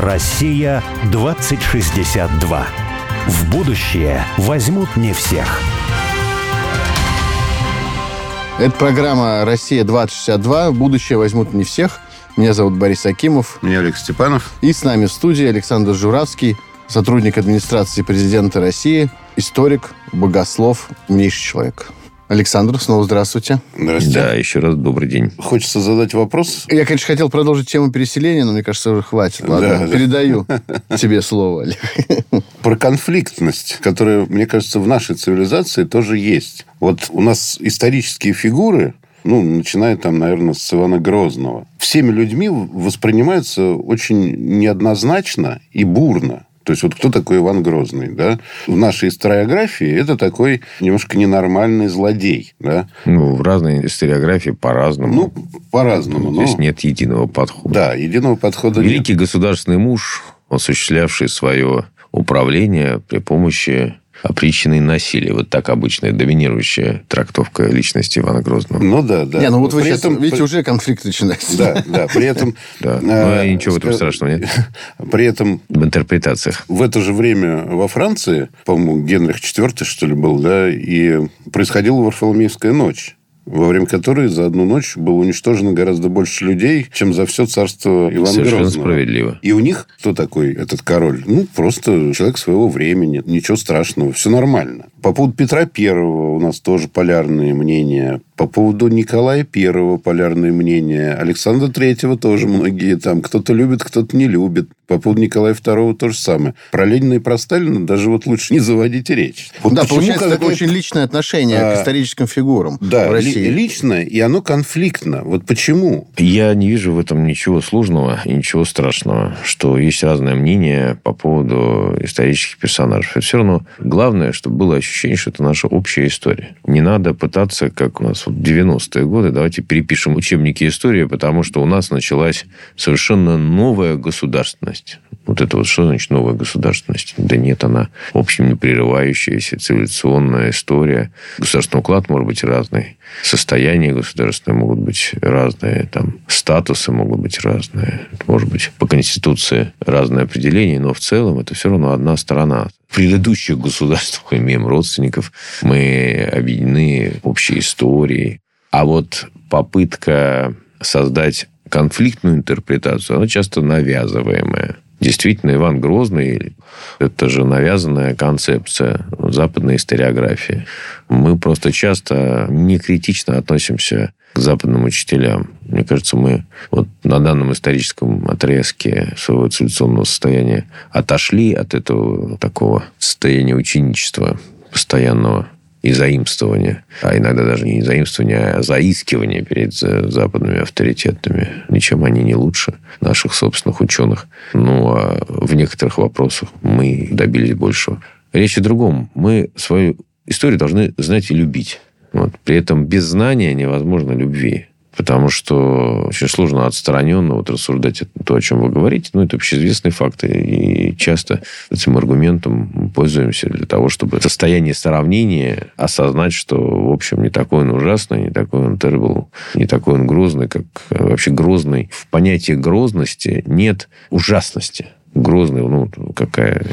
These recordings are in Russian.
Россия 2062. В будущее возьмут не всех. Это программа «Россия-2062». Будущее возьмут не всех. Меня зовут Борис Акимов. Меня Олег Степанов. И с нами в студии Александр Журавский, сотрудник администрации президента России, историк, богослов, умнейший человек. Александр, снова здравствуйте. Здравствуйте. Да, еще раз добрый день. Хочется задать вопрос. Я, конечно, хотел продолжить тему переселения, но мне кажется, уже хватит. Ладно, да, передаю да. тебе слово, Олег. Про конфликтность, которая, мне кажется, в нашей цивилизации тоже есть. Вот у нас исторические фигуры, ну, начиная там, наверное, с Ивана Грозного, всеми людьми воспринимаются очень неоднозначно и бурно. То есть, вот кто такой Иван Грозный, да? В нашей историографии это такой немножко ненормальный злодей, да? Ну, в разной историографии по-разному. Ну, по-разному. Здесь но... нет единого подхода. Да, единого подхода Великий нет. государственный муж, осуществлявший свое управление при помощи опричины насилия. Вот так обычная доминирующая трактовка личности Ивана Грозного. Ну да, да. Не, ну вот вы при сейчас, этом... видите, уже конфликт начинается. Да, да, при этом... Да, ну, ничего в этом страшного нет. При этом... В интерпретациях. В это же время во Франции, по-моему, Генрих IV, что ли, был, да, и происходила Варфоломеевская ночь во время которой за одну ночь было уничтожено гораздо больше людей, чем за все царство Ивана Совершенно Грозного. справедливо. И у них кто такой этот король? Ну, просто человек своего времени. Ничего страшного, все нормально. По поводу Петра Первого у нас тоже полярные мнения. По поводу Николая Первого полярные мнения. Александра Третьего тоже многие там. Кто-то любит, кто-то не любит. По поводу Николая Второго то же самое. Про Ленина и про Сталина даже вот лучше не заводить речь. Вот да, получается такое очень личное отношение а, к историческим фигурам да, в России. Ли, личное, и оно конфликтно. Вот почему? Я не вижу в этом ничего сложного и ничего страшного, что есть разное мнение по поводу исторических персонажей. Это все равно главное, чтобы было ощущение, что это наша общая история. Не надо пытаться, как у нас вот 90-е годы, давайте перепишем учебники истории, потому что у нас началась совершенно новая государственность. Вот это вот что значит новая государственность? Да нет, она, в общем, не прерывающаяся цивилизационная история. Государственный уклад может быть разный. Состояния государственные могут быть разные. Там, статусы могут быть разные. Может быть, по Конституции разные определения, но в целом это все равно одна сторона. В предыдущих государствах имеем родственников, мы объединены общей историей. А вот попытка создать конфликтную интерпретацию, она часто навязываемая. Действительно, Иван Грозный – это же навязанная концепция западной историографии. Мы просто часто не критично относимся к западным учителям. Мне кажется, мы вот на данном историческом отрезке своего цивилизационного состояния отошли от этого такого состояния ученичества постоянного и заимствования, а иногда даже не заимствования, а заискивания перед западными авторитетами. Ничем они не лучше наших собственных ученых. Ну, а в некоторых вопросах мы добились большего. Речь о другом. Мы свою историю должны знать и любить. Вот. При этом без знания невозможно любви. Потому что очень сложно отстраненно вот рассуждать то, о чем вы говорите. Ну, это общеизвестные факты. И часто этим аргументом пользуемся для того, чтобы в состоянии сравнения осознать, что, в общем, не такой он ужасный, не такой он terrible, не такой он грозный, как вообще грозный. В понятии грозности нет ужасности. Грозный, ну, какая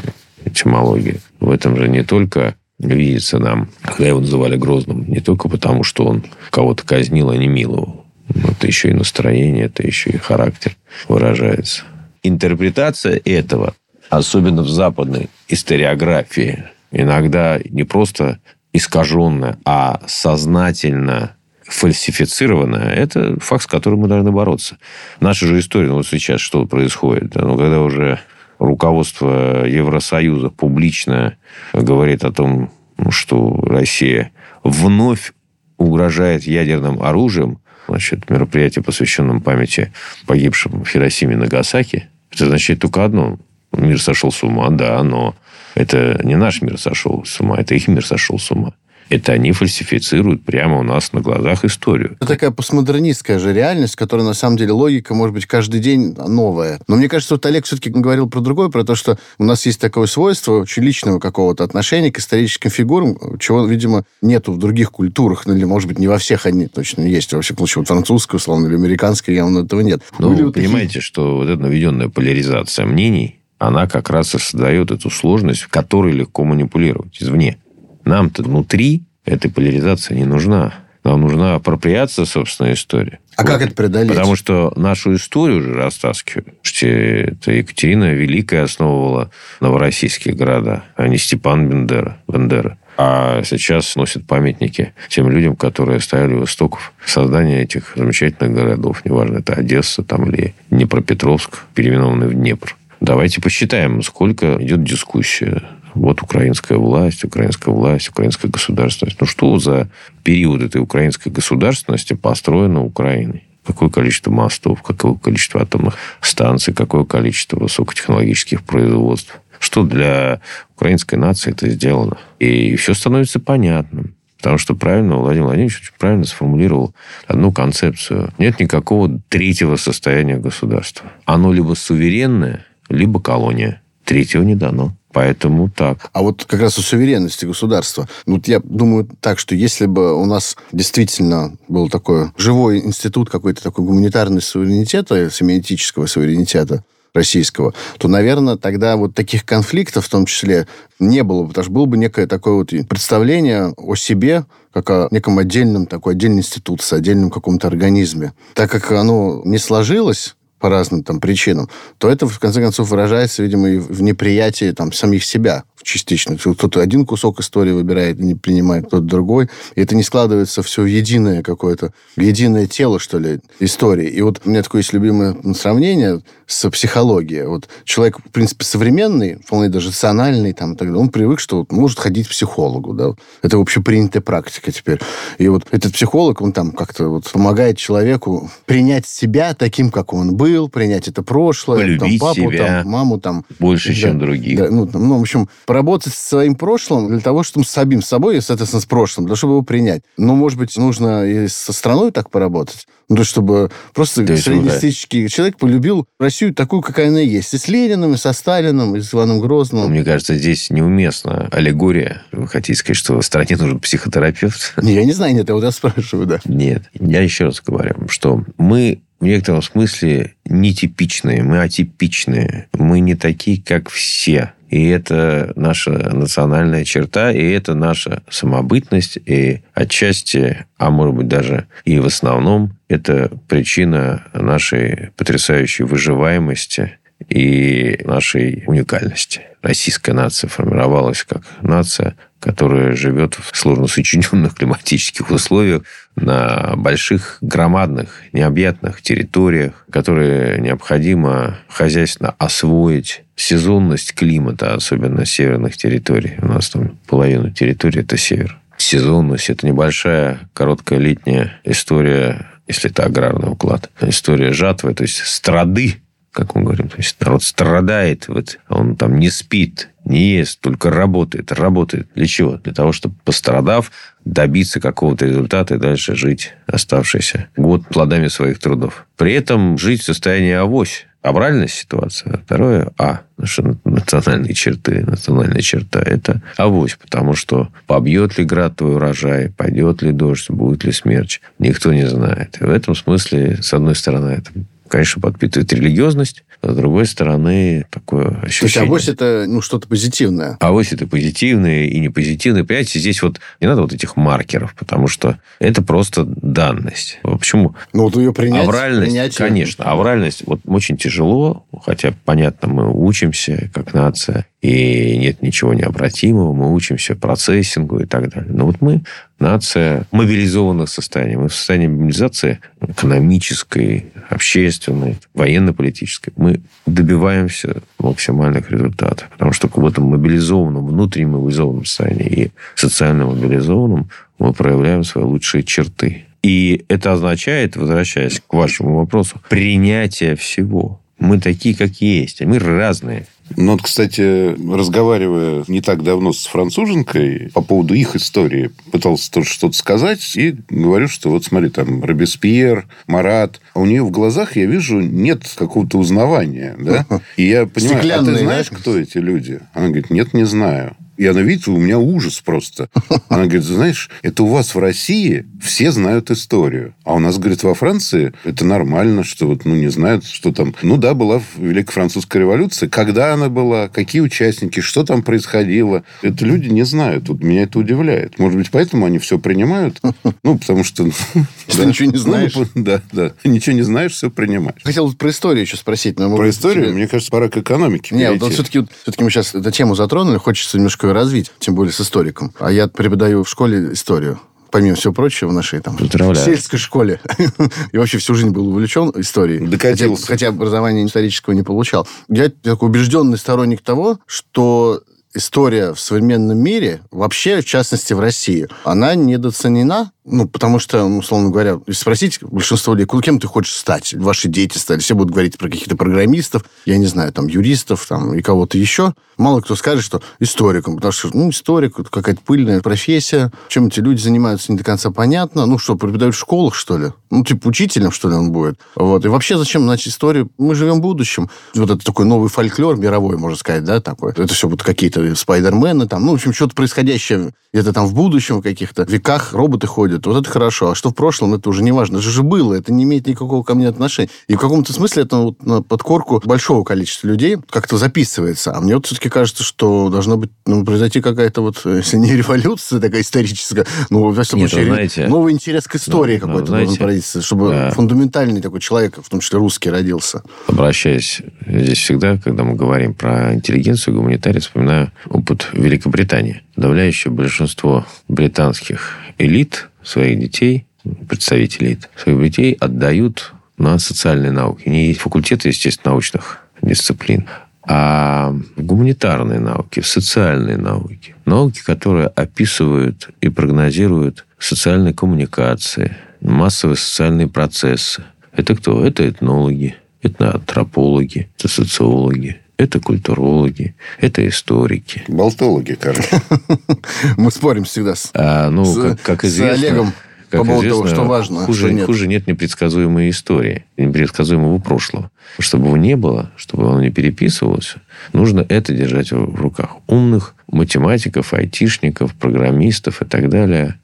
этимология. В этом же не только видится нам, когда его называли Грозным, не только потому, что он кого-то казнил, а не миловал. Это еще и настроение, это еще и характер выражается. Интерпретация этого, особенно в западной историографии, иногда не просто искаженная, а сознательно фальсифицированная, это факт, с которым мы должны бороться. Наша же история, ну вот сейчас что происходит, ну, когда уже руководство Евросоюза публично говорит о том, что Россия вновь угрожает ядерным оружием, значит, мероприятие, посвященном памяти погибшим в Хиросиме и Нагасаки, это означает только одно. Мир сошел с ума, да, но это не наш мир сошел с ума, это их мир сошел с ума. Это они фальсифицируют прямо у нас на глазах историю. Это такая постмодернистская же реальность, которая на самом деле логика, может быть, каждый день новая. Но мне кажется, вот Олег все-таки говорил про другое, про то, что у нас есть такое свойство очень личного какого-то отношения к историческим фигурам, чего, видимо, нету в других культурах, ну, или, может быть, не во всех они точно есть. Во всяком случае, вот французской, условно, или американской явно этого нет. Ну, вы понимаете, такие... что вот эта наведенная поляризация мнений, она как раз и создает эту сложность, в которой легко манипулировать извне. Нам-то внутри этой поляризации не нужна. Нам нужна апроприация собственной истории. А вот. как это преодолеть? Потому что нашу историю уже растаскивают. Это Екатерина Великая основывала новороссийские города, а не Степан Бендера. Бендера. А сейчас носят памятники тем людям, которые стояли у истоков создания этих замечательных городов. Неважно, это Одесса там, или Днепропетровск, переименованный в Днепр. Давайте посчитаем, сколько идет дискуссия. Вот украинская власть, украинская власть, украинская государственность. Ну, что за период этой украинской государственности построено Украиной? Какое количество мостов, какое количество атомных станций, какое количество высокотехнологических производств. Что для украинской нации это сделано. И все становится понятным. Потому что правильно Владимир Владимирович правильно сформулировал одну концепцию. Нет никакого третьего состояния государства. Оно либо суверенное, либо колония. Третьего не дано. Поэтому так. А вот как раз о суверенности государства. Вот я думаю так, что если бы у нас действительно был такой живой институт какой-то такой гуманитарный суверенитета, семиотического суверенитета, российского, то, наверное, тогда вот таких конфликтов в том числе не было бы, потому что было бы некое такое вот представление о себе, как о неком отдельном, такой отдельной институции, отдельном каком-то организме. Так как оно не сложилось, по разным там причинам, то это, в конце концов, выражается, видимо, и в неприятии там самих себя частично. Кто-то один кусок истории выбирает и не принимает, кто-то другой. И это не складывается все в единое какое-то, единое тело, что ли, истории. И вот у меня такое есть любимое сравнение с психологией. Вот человек, в принципе, современный, вполне даже рациональный, там, тогда, он привык, что вот, может ходить к психологу. Да? Это общепринятая практика теперь. И вот этот психолог, он там как-то вот помогает человеку принять себя таким, как он был, принять это прошлое, Полюбить там, папу, себя там, маму, там. больше, да, чем других. Да, ну, там, ну, в общем, поработать со своим прошлым для того, чтобы с самим собой и, соответственно, с прошлым, для того, чтобы его принять. Но, может быть, нужно и со страной так поработать. Ну, то, чтобы просто То есть, среднестатистический да. человек полюбил Россию такую, какая она есть. И с Лениным, и со Сталиным, и с Иваном Грозным. Ну, мне кажется, здесь неуместна аллегория. Вы хотите сказать, что в стране нужен психотерапевт? Я не знаю, нет, я вот я спрашиваю, да. Нет. Я еще раз говорю, что мы в некотором смысле нетипичные, мы атипичные. Мы не такие, как все. И это наша национальная черта, и это наша самобытность, и отчасти, а может быть даже и в основном, это причина нашей потрясающей выживаемости и нашей уникальности. Российская нация формировалась как нация, которая живет в сложно сочиненных климатических условиях на больших, громадных, необъятных территориях, которые необходимо хозяйственно освоить. Сезонность климата, особенно северных территорий. У нас там половина территории – это север. Сезонность – это небольшая, короткая летняя история, если это аграрный уклад. История жатвы, то есть страды, как мы говорим. То есть народ страдает, вот, он там не спит, не ест, только работает. Работает для чего? Для того, чтобы, пострадав, добиться какого-то результата и дальше жить оставшийся год плодами своих трудов. При этом жить в состоянии авось. Авральная ситуация. Второе – А. Наши национальные черты, национальная черта – это авось. Потому что побьет ли град твой урожай, пойдет ли дождь, будет ли смерч, никто не знает. И в этом смысле, с одной стороны, это конечно, подпитывает религиозность, а с другой стороны, такое ощущение... То есть авось это ну, что-то позитивное? Авось это позитивное и не позитивное. Понимаете, здесь вот не надо вот этих маркеров, потому что это просто данность. Почему? Ну, вот ее принять. Авральность, принять... конечно. Авральность вот очень тяжело, хотя, понятно, мы учимся как нация, и нет ничего необратимого, мы учимся процессингу и так далее. Но вот мы нация мобилизованных состояний. Мы в состоянии мобилизации экономической, общественной, военно-политической. Мы добиваемся максимальных результатов. Потому что в этом мобилизованном, внутреннем мобилизованном состоянии и социально мобилизованном мы проявляем свои лучшие черты. И это означает, возвращаясь к вашему вопросу, принятие всего. Мы такие, как есть. Мы разные. Ну, вот, кстати, разговаривая не так давно с француженкой по поводу их истории, пытался тоже что-то сказать, и говорю, что вот смотри, там Робеспьер, Марат, а у нее в глазах, я вижу, нет какого-то узнавания, да? И я понимаю, а ты знаешь, кто эти люди? Она говорит, нет, не знаю. И она видит, у меня ужас просто. Она говорит, знаешь, это у вас в России все знают историю. А у нас, говорит, во Франции это нормально, что вот, ну, не знают, что там... Ну, да, была Великая Французская революция. Когда она была, какие участники, что там происходило. Это люди не знают. Вот меня это удивляет. Может быть, поэтому они все принимают? Ну, потому что... Что ничего не знаешь. Ну, да, да. Ничего не знаешь, все принимаешь. Хотел про историю еще спросить. Но, Про историю, тебе- мне кажется, пора к экономике Не, вот, все-таки, все-таки мы сейчас эту тему затронули, хочется немножко ее развить, тем более с историком. А я преподаю в школе историю. Помимо всего прочего, в нашей там Поздравляю. сельской школе. И вообще всю жизнь был увлечен историей. Докатился. Хотя, хотя образования исторического не получал. Я такой убежденный сторонник того, что история в современном мире, вообще, в частности, в России, она недооценена, ну, потому что, ну, условно говоря, если спросить большинство людей, «Ку- кем ты хочешь стать? Ваши дети стали, все будут говорить про каких-то программистов, я не знаю, там, юристов, там, и кого-то еще. Мало кто скажет, что историком, потому что, ну, историк, это какая-то пыльная профессия, чем эти люди занимаются, не до конца понятно. Ну, что, преподают в школах, что ли? Ну, типа, учителем, что ли, он будет? Вот. И вообще, зачем, значит, историю? Мы живем в будущем. Вот это такой новый фольклор мировой, можно сказать, да, такой. Это все будут какие-то спайдермены, там, ну, в общем, что-то происходящее где-то там в будущем, в каких-то веках роботы ходят. Вот это хорошо. А что в прошлом, это уже не важно. Это же было, это не имеет никакого ко мне отношения. И в каком-то смысле это вот на подкорку большого количества людей как-то записывается. А мне вот все-таки кажется, что должна быть, ну, произойти какая-то вот, если не революция такая историческая, ну, в всяком случае, знаете, новый интерес к истории ну, какой-то знаете, должен породиться, чтобы э, фундаментальный такой человек, в том числе русский, родился. обращаясь здесь всегда, когда мы говорим про интеллигенцию, гуманитарий, вспоминаю опыт Великобритании. Подавляющее большинство британских элит своих детей, представителей элит, своих детей отдают на социальные науки. Не факультеты естественно-научных дисциплин, а в гуманитарные науки, в социальные науки. Науки, которые описывают и прогнозируют социальные коммуникации, массовые социальные процессы. Это кто? Это этнологи, это антропологи, это социологи, это культурологи, это историки. Болтологи, короче. Мы спорим всегда с... А, ну, С- как, как с известно, Олегом как по поводу того, известно, что важно, хуже, что нет. хуже нет непредсказуемой истории, непредсказуемого прошлого. Чтобы его не было, чтобы оно не переписывалось, нужно это держать в руках. Умных математиков, айтишников, программистов и так далее,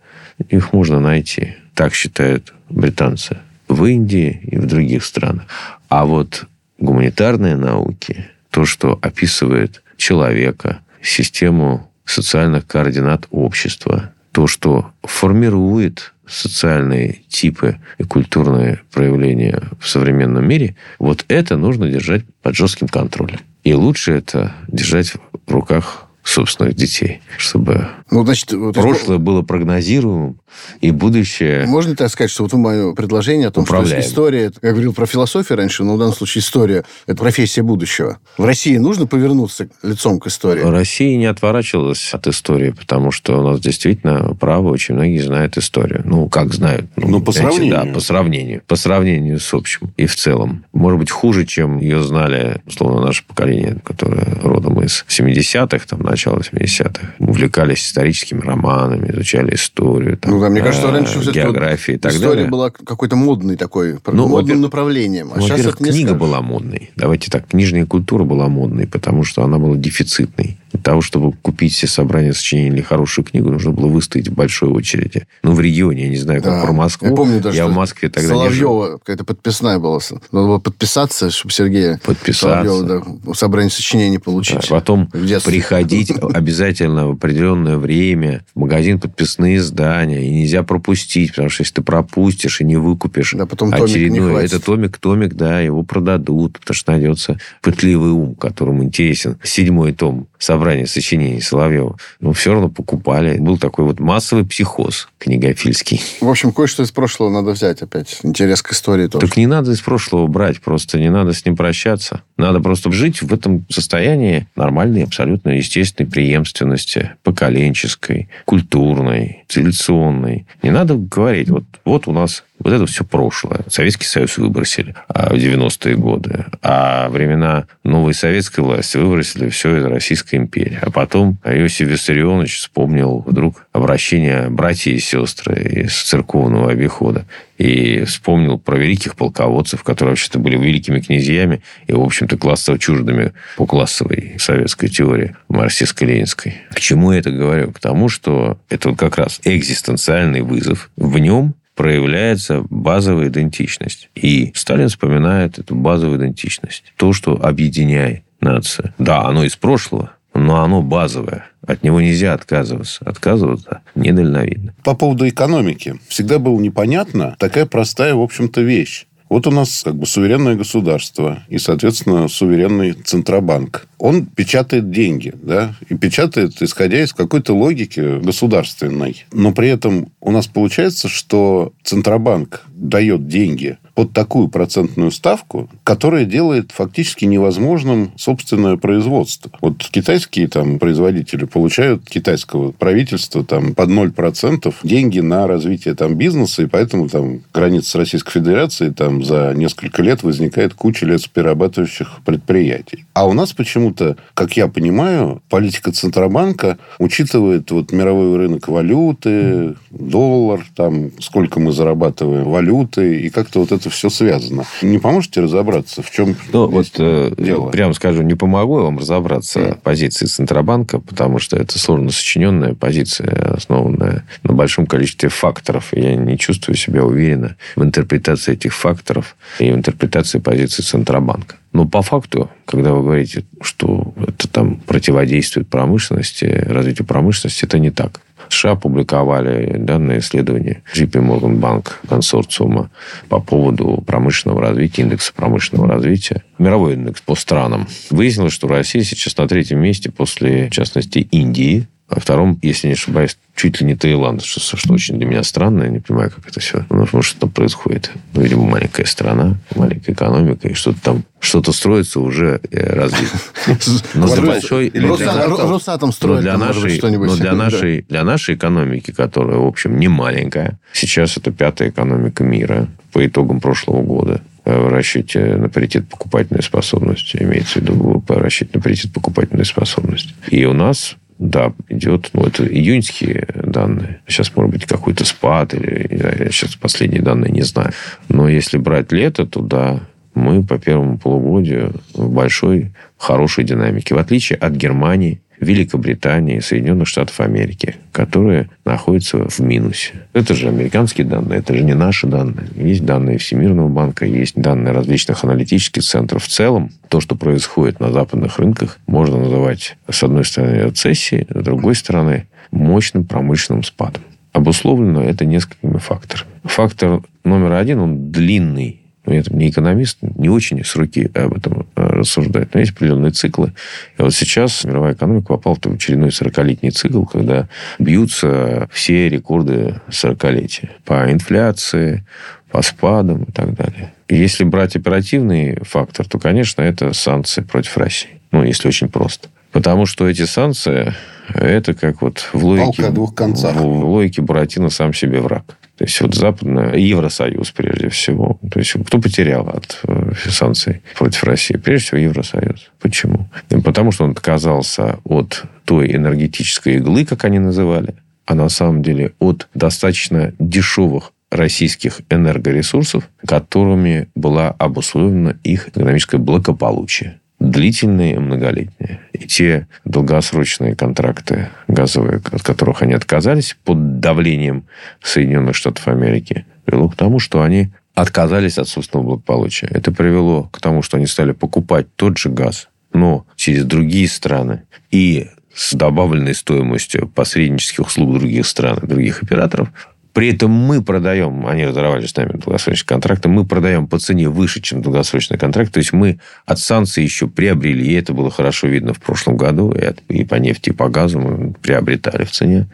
их можно найти. Так считают британцы в Индии и в других странах. А вот гуманитарные науки, то, что описывает человека, систему социальных координат общества, то, что формирует социальные типы и культурные проявления в современном мире, вот это нужно держать под жестким контролем. И лучше это держать в руках собственных детей, чтобы Ну, значит, вот прошлое было прогнозируемым, и будущее... Можно так сказать, что вот мое предложение о том, Управляем. что история, это- я говорил про философию раньше, но в данном случае история – это профессия будущего. В России нужно повернуться лицом к истории? Россия не отворачивалась от истории, потому что у нас действительно, право, очень многие знают историю. Ну, как знают? Ну, по знаете, сравнению. Да, по сравнению. По сравнению с общим и в целом. Может быть, хуже, чем ее знали, условно, наше поколение, которое родом из 70-х, там, начала 70-х. Увлекались историческими романами, изучали историю, там, Ну да, мне кажется, э, раньше все-таки вот географии и так история далее. была какой-то модной такой, Ну, модным направлением. А Ну, сейчас Во-первых, книга скажешь. была модной. Давайте так, книжная культура была модной, потому что она была дефицитной. Для того, чтобы купить все собрания сочинений или хорошую книгу, нужно было выстоять в большой очереди. Ну, в регионе, я не знаю, как Да. про Москву. Я помню даже, Я в Москве тогда не жил. Соловьева какая-то подписная была. Надо было подписаться, чтобы Сергея Подписаться. Соловьева, да, собрание сочинений получить. Да, Потом приходить обязательно в определенное время в магазин подписные издания. И нельзя пропустить, потому что если ты пропустишь и не выкупишь Да, потом очередной, это томик, томик, да, его продадут, потому что найдется пытливый ум, которому интересен седьмой том собрания сочинений Соловьева. Но все равно покупали. Был такой вот массовый психоз книгофильский. В общем, кое-что из прошлого надо взять опять. Интерес к истории тоже. Так не надо из прошлого брать, просто не надо с ним прощаться. Надо просто жить в этом состоянии нормальной, абсолютно естественной преемственности, поколенческой, культурной, цивилизационной. Не надо говорить, вот, вот у нас вот это все прошлое. Советский Союз выбросили а, в 90-е годы. А времена новой советской власти выбросили все из Российской империи. А потом Иосиф Виссарионович вспомнил вдруг обращение братья и сестры из церковного обихода. И вспомнил про великих полководцев, которые вообще-то были великими князьями и, в общем-то, классово чуждыми по классовой советской теории марксистско-ленинской. К чему я это говорю? К тому, что это вот как раз экзистенциальный вызов. В нем проявляется базовая идентичность. И Сталин вспоминает эту базовую идентичность. То, что объединяет нацию. Да, оно из прошлого, но оно базовое. От него нельзя отказываться. Отказываться недальновидно. По поводу экономики. Всегда было непонятно такая простая, в общем-то, вещь. Вот у нас как бы суверенное государство и, соответственно, суверенный Центробанк. Он печатает деньги, да, и печатает, исходя из какой-то логики государственной. Но при этом у нас получается, что Центробанк дает деньги под такую процентную ставку, которая делает фактически невозможным собственное производство. Вот китайские там производители получают китайского правительства там под 0% деньги на развитие там бизнеса, и поэтому там граница с Российской Федерацией там за несколько лет возникает куча лесоперерабатывающих предприятий. А у нас почему-то, как я понимаю, политика Центробанка учитывает вот мировой рынок валюты, доллар, там сколько мы зарабатываем валюты, и как-то вот это это все связано. Не поможете разобраться, в чем ну, вот, э, дело? Прямо скажу, не помогу я вам разобраться mm. позиции Центробанка, потому что это сложно сочиненная позиция, основанная на большом количестве факторов. Я не чувствую себя уверенно в интерпретации этих факторов и в интерпретации позиции Центробанка. Но по факту, когда вы говорите, что это там противодействует промышленности, развитию промышленности, это не так. США опубликовали данные исследования JP Morgan Bank консорциума по поводу промышленного развития, индекса промышленного развития. Мировой индекс по странам. Выяснилось, что Россия сейчас на третьем месте после, в частности, Индии, а втором, если не ошибаюсь, чуть ли не Таиланд, что, что очень для меня странно. Я не понимаю, как это все. Ну, потому что там происходит. Ну, видимо, маленькая страна, маленькая экономика, и что-то там, что-то строится уже э, развито. Но для большой... Росатом строит но для нашей, для нашей экономики, которая, в общем, не маленькая, сейчас это пятая экономика мира по итогам прошлого года э, в расчете на паритет покупательной способности, имеется в виду ВВП, расчет на паритет покупательной способности. И у нас да, идет, ну, это июньские данные. Сейчас, может быть, какой-то спад, или я сейчас последние данные не знаю. Но если брать лето, то да, мы по первому полугодию в большой, хорошей динамике. В отличие от Германии, Великобритании, Соединенных Штатов Америки, которые находятся в минусе. Это же американские данные, это же не наши данные. Есть данные Всемирного банка, есть данные различных аналитических центров. В целом, то, что происходит на западных рынках, можно называть, с одной стороны, рецессией, с другой стороны, мощным промышленным спадом. Обусловлено это несколькими факторами. Фактор номер один, он длинный я не экономист, не очень с руки об этом э, рассуждать, но есть определенные циклы. И вот сейчас мировая экономика попала в очередной 40-летний цикл, когда бьются все рекорды 40-летия по инфляции, по спадам и так далее. И если брать оперативный фактор, то, конечно, это санкции против России. Ну, если очень просто. Потому что эти санкции, это как вот в логике... Палка о двух концах. В логике Буратино сам себе враг. То есть, вот западная, Евросоюз прежде всего. То есть, кто потерял от э, санкций против России? Прежде всего, Евросоюз. Почему? Потому что он отказался от той энергетической иглы, как они называли, а на самом деле от достаточно дешевых российских энергоресурсов, которыми была обусловлена их экономическое благополучие длительные многолетние. И те долгосрочные контракты газовые, от которых они отказались под давлением Соединенных Штатов Америки, привело к тому, что они отказались от собственного благополучия. Это привело к тому, что они стали покупать тот же газ, но через другие страны и с добавленной стоимостью посреднических услуг других стран других операторов, при этом мы продаем, они разорвали с нами долгосрочные контракты, мы продаем по цене выше, чем долгосрочный контракт. То есть мы от санкций еще приобрели, и это было хорошо видно в прошлом году, и, от, и по нефти, и по газу мы приобретали в цене.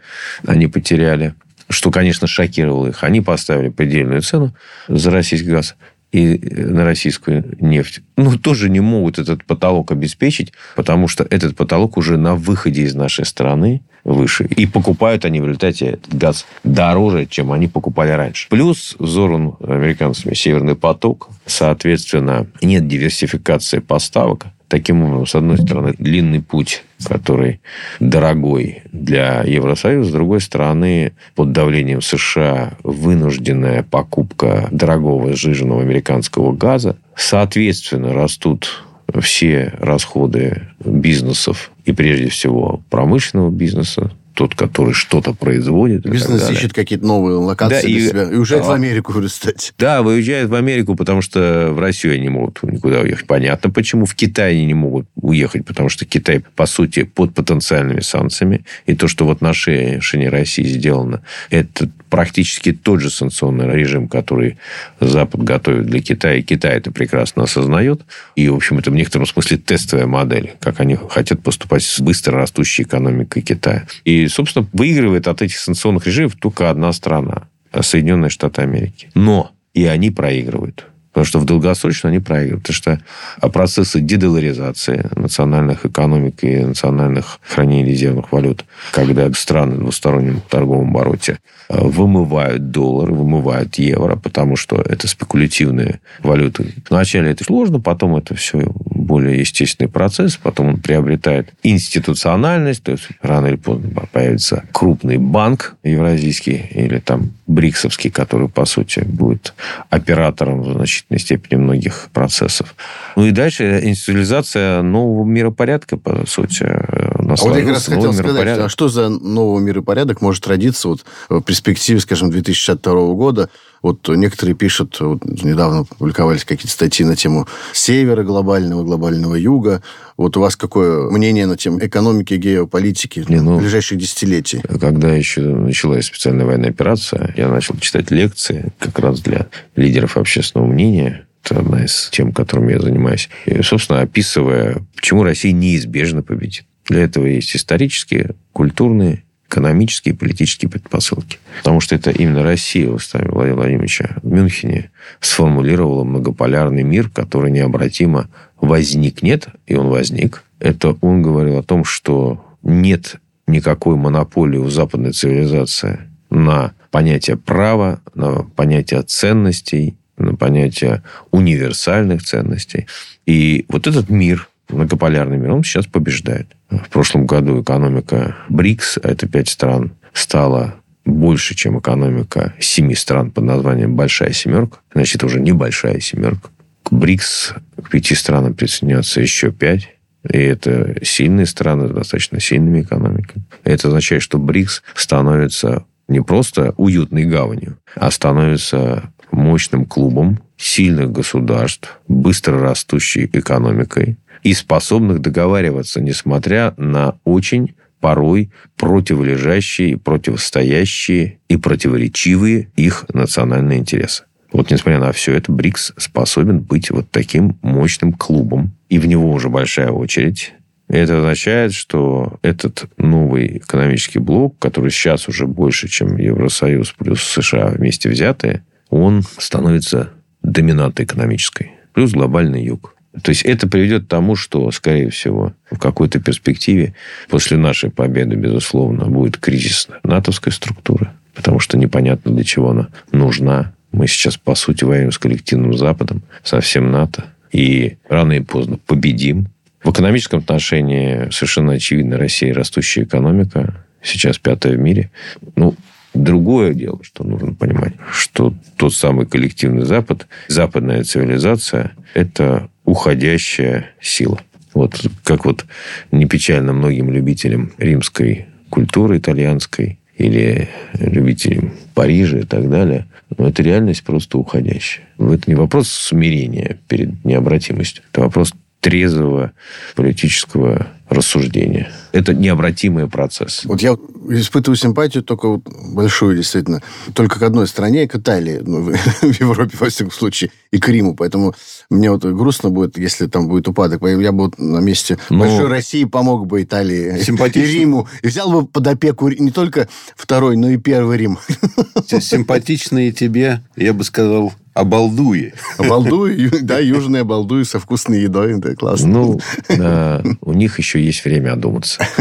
Они потеряли, что, конечно, шокировало их. Они поставили предельную цену за российский газ. и на российскую нефть, ну, тоже не могут этот потолок обеспечить, потому что этот потолок уже на выходе из нашей страны выше. И покупают они в результате этот газ дороже, чем они покупали раньше. Плюс взорван американцами Северный поток. Соответственно, нет диверсификации поставок. Таким образом, с одной стороны, длинный путь, который дорогой для Евросоюза, с другой стороны, под давлением США вынужденная покупка дорогого сжиженного американского газа. Соответственно, растут все расходы бизнесов и прежде всего промышленного бизнеса, тот, который что-то производит. Бизнес ищет какие-то новые локации да, для и, себя и уезжает а, в Америку, кстати. Да, выезжает в Америку, потому что в Россию они не могут никуда уехать. Понятно, почему в Китай они не могут уехать, потому что Китай, по сути, под потенциальными санкциями. И то, что в отношении России сделано, это практически тот же санкционный режим, который Запад готовит для Китая. Китай это прекрасно осознает. И, в общем, это в некотором смысле тестовая модель, как они хотят поступать с быстро растущей экономикой Китая. И, собственно, выигрывает от этих санкционных режимов только одна страна – Соединенные Штаты Америки. Но и они проигрывают. Потому что в долгосрочном они проигрывают. Потому что а процессы дедоларизации национальных экономик и национальных хранений резервных валют, когда страны в двустороннем торговом обороте а, вымывают доллары, вымывают евро, потому что это спекулятивные валюты. Вначале это сложно, потом это все более естественный процесс, потом он приобретает институциональность, то есть рано или поздно появится крупный банк евразийский или там бриксовский, который, по сути, будет оператором в значительной степени многих процессов. Ну и дальше институализация нового миропорядка, по сути, а вот я как раз хотел сказать, а что за новый миропорядок может родиться вот в перспективе, скажем, 2062 года? Вот некоторые пишут, вот недавно публиковались какие-то статьи на тему севера глобального, глобального юга. Вот у вас какое мнение на тему экономики геополитики Не, ну, ближайших десятилетий? Когда еще началась специальная военная операция, я начал читать лекции как раз для лидеров общественного мнения. Это одна из тем, которыми я занимаюсь. И, собственно, описывая, почему Россия неизбежно победит. Для этого есть исторические, культурные, экономические и политические предпосылки. Потому что это именно Россия в уставе Владимира Владимировича в Мюнхене сформулировала многополярный мир, который необратимо возникнет, и он возник. Это он говорил о том, что нет никакой монополии у западной цивилизации на понятие права, на понятие ценностей, на понятие универсальных ценностей. И вот этот мир, многополярный мир, он сейчас побеждает. В прошлом году экономика БРИКС, а это пять стран, стала больше, чем экономика семи стран под названием «Большая семерка». Значит, уже небольшая семерка. К БРИКС, к пяти странам присоединяются еще пять. И это сильные страны, достаточно сильными экономиками. Это означает, что БРИКС становится не просто уютной гаванью, а становится мощным клубом сильных государств, быстро растущей экономикой, и способных договариваться, несмотря на очень порой противолежащие, противостоящие и противоречивые их национальные интересы. Вот несмотря на все это, БРИКС способен быть вот таким мощным клубом. И в него уже большая очередь. Это означает, что этот новый экономический блок, который сейчас уже больше, чем Евросоюз плюс США вместе взятые, он становится доминантой экономической. Плюс глобальный юг. То есть это приведет к тому, что, скорее всего, в какой-то перспективе после нашей победы, безусловно, будет кризис натовской структуры, потому что непонятно, для чего она нужна. Мы сейчас, по сути, воюем с коллективным Западом, со всем НАТО, и рано или поздно победим. В экономическом отношении совершенно очевидно Россия растущая экономика, сейчас пятая в мире. Ну, Другое дело, что нужно понимать, что тот самый коллективный Запад, западная цивилизация – это уходящая сила. Вот как вот не печально многим любителям римской культуры итальянской или любителям Парижа и так далее, но это реальность просто уходящая. Это не вопрос смирения перед необратимостью, это вопрос трезвого политического рассуждения. Это необратимый процесс. Вот я испытываю симпатию только вот большую, действительно, только к одной стране, к Италии, ну, в Европе, во всяком случае, и к Риму. Поэтому мне вот грустно будет, если там будет упадок. Я бы вот на месте Но... Ну, большой России помог бы Италии и Риму. И взял бы под опеку не только второй, но и первый Рим. Симпатичные тебе, я бы сказал, Обалдуи. Обалдуи, да, южные обалдуи со вкусной едой. Да, классно. Ну, э, у них еще есть время одуматься.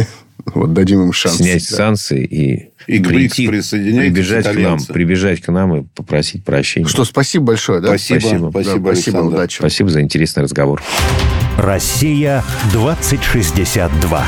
Вот дадим им шанс. Снять да. санкции и, И к прийти, прибежать к нам, прибежать к нам и попросить прощения. Что, спасибо большое, да? Спасибо. Спасибо. Да, Спасибо, спасибо, Александр. удачи. Спасибо за интересный разговор. Россия 2062.